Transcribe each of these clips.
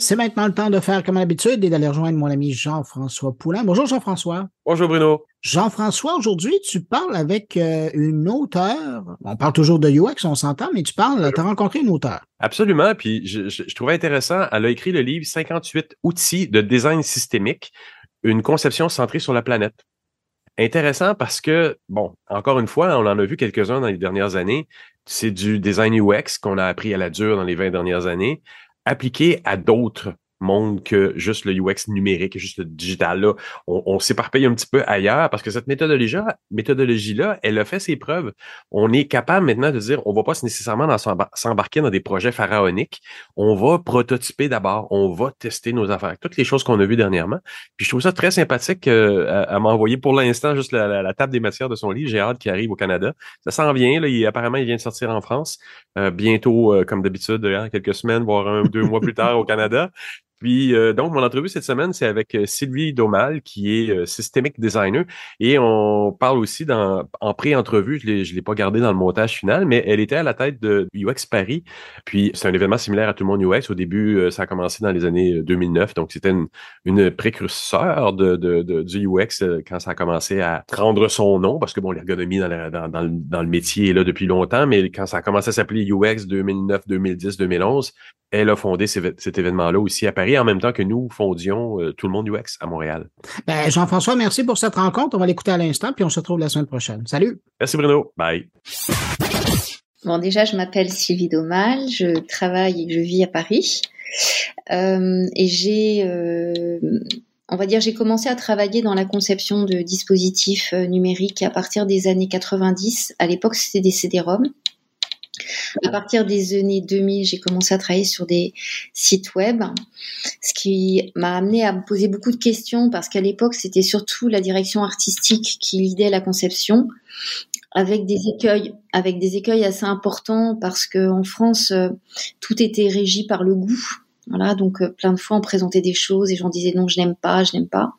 C'est maintenant le temps de faire comme d'habitude et d'aller rejoindre mon ami Jean-François Poulain. Bonjour Jean-François. Bonjour Bruno. Jean-François, aujourd'hui, tu parles avec euh, une auteure. On parle toujours de UX, on s'entend, mais tu parles, tu as rencontré une auteure. Absolument. Puis je, je, trouvais intéressant, elle a écrit le livre 58 outils de design systémique, une conception centrée sur la planète. Intéressant parce que, bon, encore une fois, on en a vu quelques-uns dans les dernières années. C'est du design UX qu'on a appris à la dure dans les 20 dernières années appliqué à d'autres monde que juste le UX numérique, juste le digital. Là. On, s'éparpille un petit peu ailleurs parce que cette méthodologie-là, elle a fait ses preuves. On est capable maintenant de dire, on va pas nécessairement s'embarquer dans des projets pharaoniques. On va prototyper d'abord. On va tester nos affaires. Toutes les choses qu'on a vues dernièrement. Puis je trouve ça très sympathique euh, à, m'envoyer pour l'instant juste la, table des matières de son livre. J'ai qu'il arrive au Canada. Ça s'en vient. Il, apparemment, il vient de sortir en France. Euh, bientôt, euh, comme d'habitude, hein, quelques semaines, voire deux mois plus tard au Canada. Puis euh, donc, mon entrevue cette semaine, c'est avec euh, Sylvie Domal, qui est euh, systemic designer. Et on parle aussi dans, en pré-entrevue, je ne l'ai pas gardé dans le montage final, mais elle était à la tête de UX Paris. Puis c'est un événement similaire à tout le monde UX. Au début, ça a commencé dans les années 2009. Donc, c'était une, une précurseur de, de, de, du UX quand ça a commencé à prendre son nom, parce que bon, l'ergonomie dans, dans, dans, le, dans le métier est là depuis longtemps, mais quand ça a commencé à s'appeler UX 2009, 2010, 2011, elle a fondé cet événement-là aussi à Paris, en même temps que nous fondions euh, tout le monde UX à Montréal. Ben, Jean-François, merci pour cette rencontre. On va l'écouter à l'instant, puis on se retrouve la semaine prochaine. Salut. Merci Bruno. Bye. Bon, déjà, je m'appelle Sylvie Domal, je travaille et je vis à Paris. Euh, et j'ai, euh, on va dire, j'ai commencé à travailler dans la conception de dispositifs numériques à partir des années 90. À l'époque, c'était des CD-ROM. À partir des années 2000, j'ai commencé à travailler sur des sites web, ce qui m'a amené à me poser beaucoup de questions parce qu'à l'époque, c'était surtout la direction artistique qui lidait la conception avec des écueils, avec des écueils assez importants parce que en France, euh, tout était régi par le goût. Voilà, donc euh, plein de fois on présentait des choses et j'en disais non, je n'aime pas, je n'aime pas.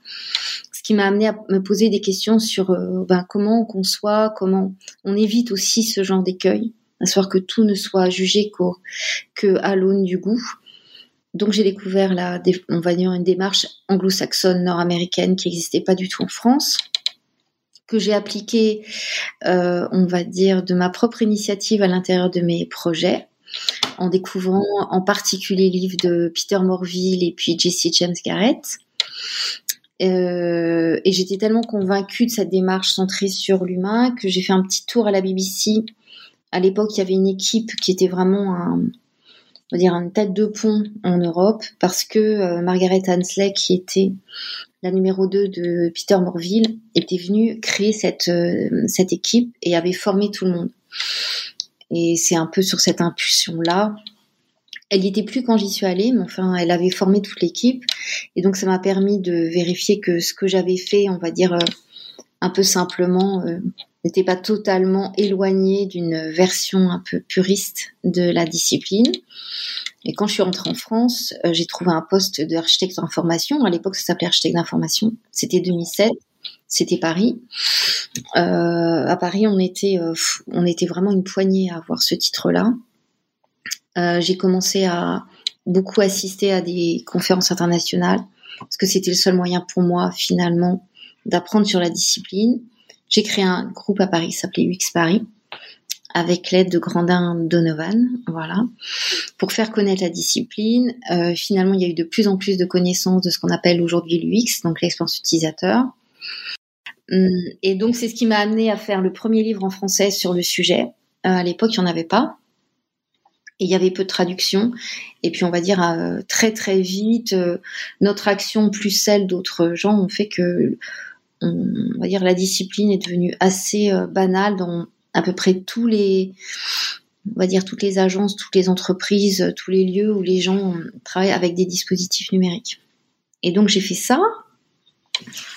Ce qui m'a amené à me poser des questions sur euh, ben, comment on conçoit, comment on évite aussi ce genre d'écueil à savoir que tout ne soit jugé que à l'aune du goût. Donc j'ai découvert la, on va dire une démarche anglo-saxonne nord-américaine qui n'existait pas du tout en France, que j'ai appliquée, euh, on va dire, de ma propre initiative à l'intérieur de mes projets, en découvrant en particulier les livres de Peter Morville et puis Jesse James Garrett. Euh, et j'étais tellement convaincue de cette démarche centrée sur l'humain que j'ai fait un petit tour à la BBC à l'époque, il y avait une équipe qui était vraiment un, on va dire une tête de pont en Europe parce que euh, Margaret Hansley, qui était la numéro 2 de Peter Morville, était venue créer cette, euh, cette équipe et avait formé tout le monde. Et c'est un peu sur cette impulsion-là. Elle n'y était plus quand j'y suis allée, mais enfin, elle avait formé toute l'équipe. Et donc, ça m'a permis de vérifier que ce que j'avais fait, on va dire, euh, un peu simplement, n'était pas totalement éloigné d'une version un peu puriste de la discipline. Et quand je suis rentrée en France, euh, j'ai trouvé un poste d'architecte d'information. À l'époque, ça s'appelait architecte d'information. C'était 2007. C'était Paris. Euh, à Paris, on était, euh, on était vraiment une poignée à avoir ce titre-là. j'ai commencé à beaucoup assister à des conférences internationales parce que c'était le seul moyen pour moi, finalement, d'apprendre sur la discipline j'ai créé un groupe à Paris qui s'appelait UX Paris avec l'aide de Grandin Donovan, voilà, pour faire connaître la discipline. Euh, finalement, il y a eu de plus en plus de connaissances de ce qu'on appelle aujourd'hui l'UX, donc l'expérience utilisateur. Hum, et donc, c'est ce qui m'a amené à faire le premier livre en français sur le sujet. Euh, à l'époque, il n'y en avait pas. Et il y avait peu de traduction. Et puis, on va dire, euh, très très vite, notre action plus celle d'autres gens ont fait que on va dire la discipline est devenue assez euh, banale dans à peu près tous les on va dire toutes les agences, toutes les entreprises, tous les lieux où les gens travaillent avec des dispositifs numériques. Et donc j'ai fait ça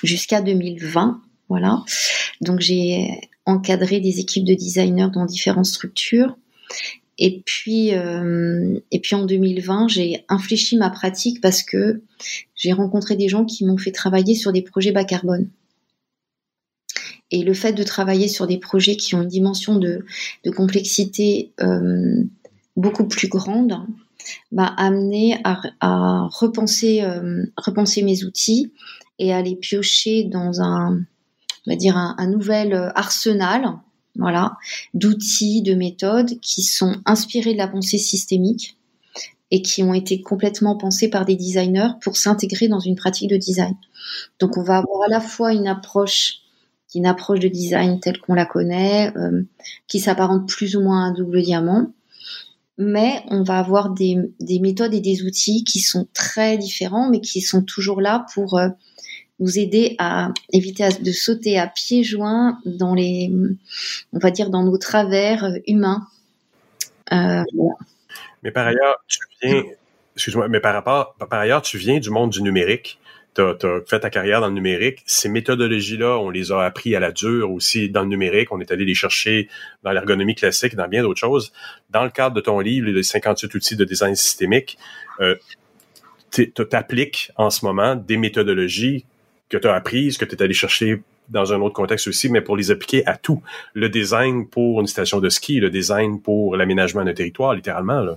jusqu'à 2020, voilà. Donc j'ai encadré des équipes de designers dans différentes structures. Et puis, euh, et puis en 2020, j'ai infléchi ma pratique parce que j'ai rencontré des gens qui m'ont fait travailler sur des projets bas carbone. Et le fait de travailler sur des projets qui ont une dimension de, complexité euh, beaucoup plus grande, m'a amené à, repenser, euh, repenser mes outils et à les piocher dans un, on va dire un, nouvel arsenal, voilà, d'outils, de méthodes qui sont inspirés de la pensée systémique et qui ont été complètement pensés par des designers pour s'intégrer dans une pratique de design. Donc on va avoir à la fois une approche une approche de design telle qu'on la connaît, euh, qui s'apparente plus ou moins à un double diamant, mais on va avoir des, méthodes et des outils qui sont très différents, mais qui sont toujours là pour euh, nous aider à éviter de sauter à pieds joints dans les, on va dire, dans nos travers euh, humains. Mais par ailleurs, tu viens, excuse-moi, mais par rapport, par ailleurs, tu viens du monde du numérique tu as, fait ta carrière dans le numérique. Ces méthodologies-là, on les a appris à la dure aussi dans le numérique. On est allé les chercher dans l'ergonomie classique, dans bien d'autres choses. Dans le cadre de ton livre, les 58 outils de design systémique, euh, tu appliques en ce moment des méthodologies que tu as apprises, que tu es allé chercher dans un autre contexte aussi, mais pour les appliquer à tout. Le design pour une station de ski, le design pour l'aménagement d'un territoire, littéralement. Là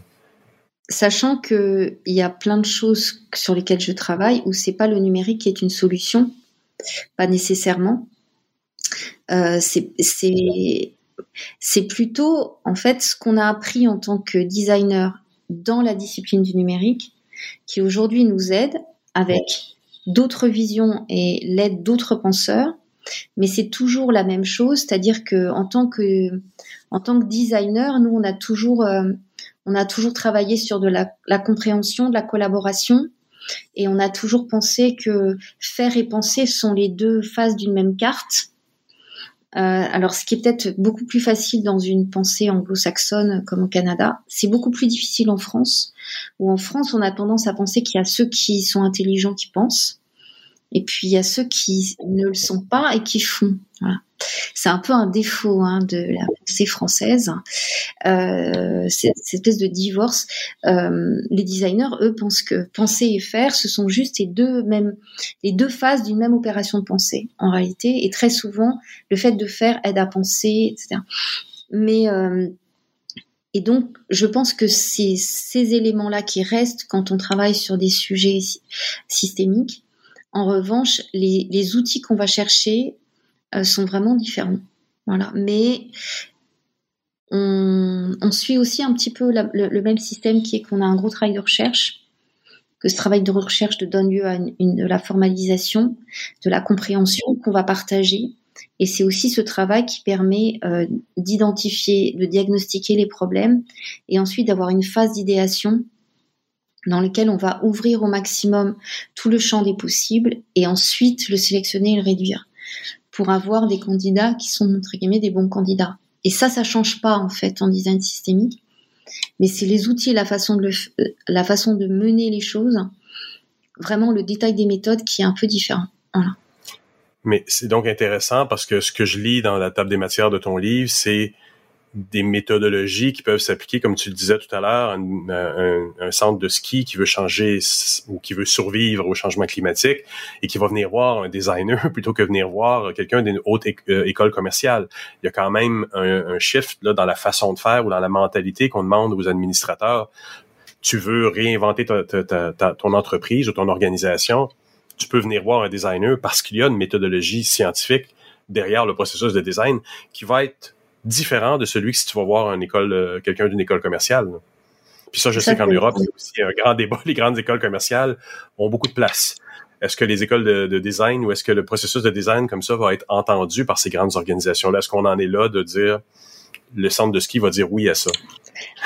sachant qu'il y a plein de choses sur lesquelles je travaille où c'est pas le numérique qui est une solution, pas nécessairement. Euh, c'est plutôt en fait ce qu'on a appris en tant que designer dans la discipline du numérique qui aujourd'hui nous aide avec d'autres visions et l'aide d'autres penseurs, mais c'est toujours la même chose, c'est-à-dire que en tant que en tant que designer, nous on a toujours euh, on a toujours travaillé sur de la, compréhension, de la collaboration, et on a toujours pensé que faire et penser sont les deux faces d'une même carte. Euh, alors, ce qui est peut-être beaucoup plus facile dans une pensée anglo-saxonne comme au Canada, c'est beaucoup plus difficile en France, où en France, on a tendance à penser qu'il y a ceux qui sont intelligents qui pensent, et puis il y a ceux qui ne le sont pas et qui font. C'est un peu un défaut hein, de la pensée française, euh, cette, espèce de divorce. Euh, les designers, eux, pensent que penser et faire, ce sont juste les deux les deux phases d'une même opération de pensée, en réalité. Et très souvent, le fait de faire aide à penser, etc. Mais euh, et donc, je pense que c'est ces éléments-là qui restent quand on travaille sur des sujets systémiques en revanche, les, outils qu'on va chercher sont vraiment différents. Voilà. Mais on, suit aussi un petit peu le, même système qui est qu'on a un gros travail de recherche, que ce travail de recherche donne lieu à une, de la formalisation, de la compréhension qu'on va partager. Et c'est aussi ce travail qui permet euh, d'identifier, de diagnostiquer les problèmes et ensuite d'avoir une phase d'idéation dans lequel on va ouvrir au maximum tout le champ des possibles et ensuite le sélectionner et le réduire pour avoir des candidats qui sont entre guillemets des bons candidats. Et ça, ça change pas en fait en design systémique, mais c'est les outils la façon de la façon de mener les choses, vraiment le détail des méthodes qui est un peu différent. Mais c'est donc intéressant parce que ce que je lis dans la table des matières de ton livre, c'est des méthodologies qui peuvent s'appliquer, comme tu le disais tout à l'heure, un, un, centre de ski qui veut changer ou qui veut survivre au changement climatique et qui va venir voir un designer plutôt que venir voir quelqu'un d'une haute euh, école commerciale. Il y a quand même un, shift là, dans la façon de faire ou dans la mentalité qu'on demande aux administrateurs. Tu veux réinventer ton entreprise ou ton organisation, tu peux venir voir un designer parce qu'il y a une méthodologie scientifique derrière le processus de design qui va être différent de celui que si tu vas voir une école, euh, quelqu'un d'une école commerciale. Puis ça, je sais qu'en Europe, c'est aussi un grand débat. Les grandes écoles commerciales ont beaucoup de place. Est-ce que les écoles de, design ou est-ce que le processus de design comme ça va être entendu par ces grandes organisations-là? Est-ce qu'on en est là de dire le centre de ski va dire oui à ça?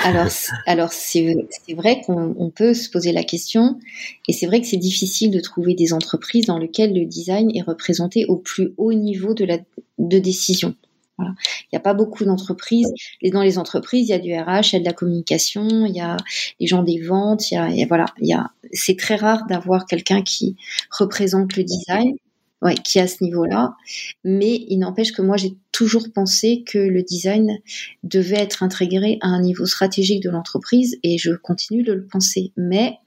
Alors, alors c'est vrai qu'on peut se poser la question, et c'est vrai que c'est difficile de trouver des entreprises dans lesquelles le design est représenté au plus haut niveau de, la, de décision. Il n'y a pas beaucoup d'entreprises. Dans les entreprises, il y a du RH, il y a de la communication, il y a les gens des ventes, il y a, voilà, c'est très rare d'avoir quelqu'un qui représente le design, qui est à ce niveau-là. Mais il n'empêche que moi, j'ai toujours pensé que le design devait être intégré à un niveau stratégique de l'entreprise et je continue de le penser. Mais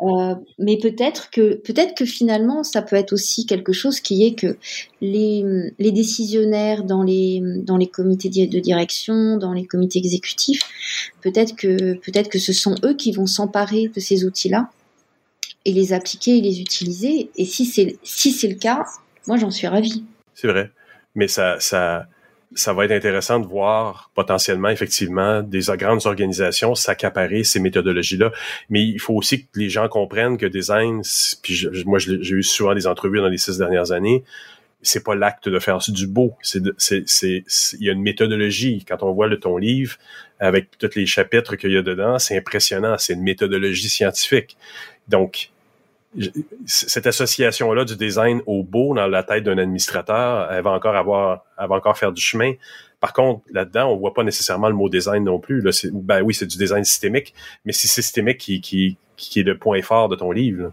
Euh, mais peut-être que peut-être que finalement ça peut être aussi quelque chose qui est que les, décisionnaires dans les dans les comités de direction, dans les comités exécutifs, peut-être que peut-être que ce sont eux qui vont s'emparer de ces outils-là et les appliquer et les utiliser. Et si c'est si c'est le cas, moi j'en suis ravie. C'est vrai, mais ça ça ça va être intéressant de voir potentiellement, effectivement, des grandes organisations s'accaparer ces méthodologies-là. Mais il faut aussi que les gens comprennent que design, puis moi j'ai eu souvent des entrevues dans les six dernières années, c'est pas l'acte de faire du beau. C'est, c'est, c'est, il y a une méthodologie. Quand on voit le ton livre avec tous les chapitres qu'il y a dedans, c'est impressionnant. C'est une méthodologie scientifique. Donc, cette association-là du design au beau dans la tête d'un administrateur, elle va encore avoir, elle va encore faire du chemin. Par contre, là-dedans, on voit pas nécessairement le mot design non plus. Ben oui, c'est du design systémique, mais c'est systémique qui est le point fort de ton livre.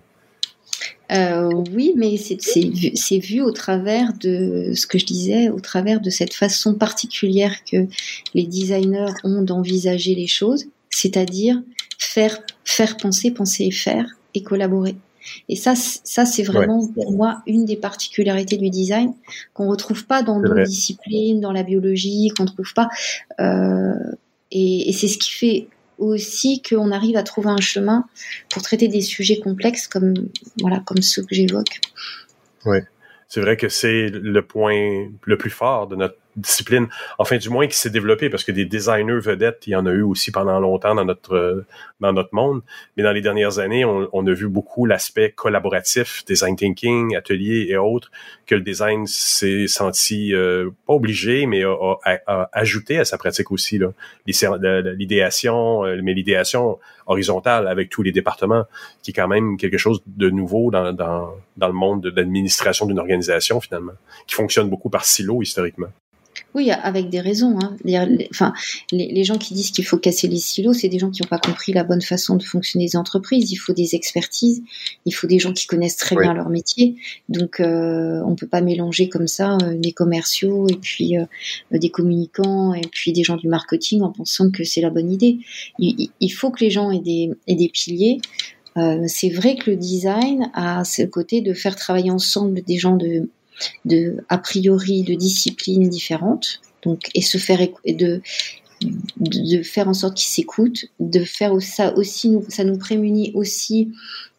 Euh, oui, mais c'est vu, vu au travers de ce que je disais, au travers de cette façon particulière que les designers ont d'envisager les choses, c'est-à-dire faire, faire penser, penser et faire et collaborer. Et ça, ça c'est vraiment pour moi une des particularités du design qu'on retrouve pas dans d'autres disciplines, dans la biologie, qu'on trouve pas. Euh, et, et c'est ce qui fait aussi qu'on arrive à trouver un chemin pour traiter des sujets complexes comme voilà comme ceux que j'évoque. Oui, c'est vrai que c'est le point le plus fort de notre discipline, enfin du moins qui s'est développée parce que des designers vedettes, il y en a eu aussi pendant longtemps dans notre dans notre monde, mais dans les dernières années, on, on a vu beaucoup l'aspect collaboratif, design thinking, ateliers et autres, que le design s'est senti euh, pas obligé, mais a, a, ajouté à sa pratique aussi là, l'idéation, euh, mais l'idéation horizontale avec tous les départements, qui est quand même quelque chose de nouveau dans dans, dans le monde de l'administration d'une organisation finalement, qui fonctionne beaucoup par silo historiquement. Oui, avec des raisons. Hein. Les, enfin, les, gens qui disent qu'il faut casser les silos, c'est des gens qui n'ont pas compris la bonne façon de fonctionner les entreprises. Il faut des expertises, il faut des gens qui connaissent très bien leur métier. Donc, euh, on peut pas mélanger comme ça euh, les commerciaux et puis euh, des communicants et puis des gens du marketing en pensant que c'est la bonne idée. Il, faut que les gens aient des, aient des piliers. Euh, c'est vrai que le design a ce côté de faire travailler ensemble des gens de de a priori de disciplines différentes, donc et se faire et de de faire en sorte qu'ils s'écoutent, de faire ça aussi, nous, ça nous prémunit aussi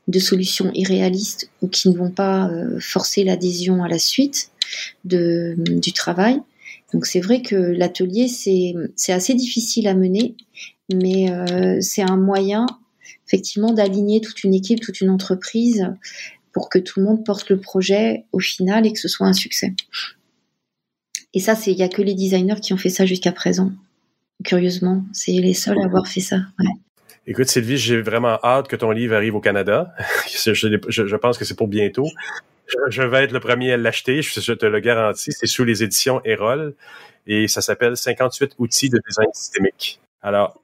de solutions irréalistes ou qui ne vont pas euh, forcer l'adhésion à la suite de, du travail. Donc c'est vrai que l'atelier c'est c'est assez difficile à mener, mais euh, c'est un moyen effectivement d'aligner toute une équipe, toute une entreprise pour que tout le monde porte le projet au final et que ce soit un succès. Et ça, il y a que les designers qui ont fait ça jusqu'à présent. Curieusement, c'est les seuls à avoir fait ça. Écoute, Sylvie, j'ai vraiment hâte que ton livre arrive au Canada. je, pense que c'est pour bientôt. Je, vais être le premier à l'acheter, je, te le garantis. C'est sous les éditions Erol et ça s'appelle 58 outils de design systémique. Alors,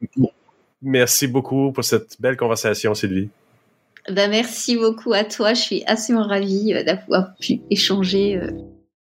merci beaucoup pour cette belle conversation, Sylvie. Ben, merci beaucoup à toi. Je suis assez ravie euh, d'avoir pu échanger. Euh,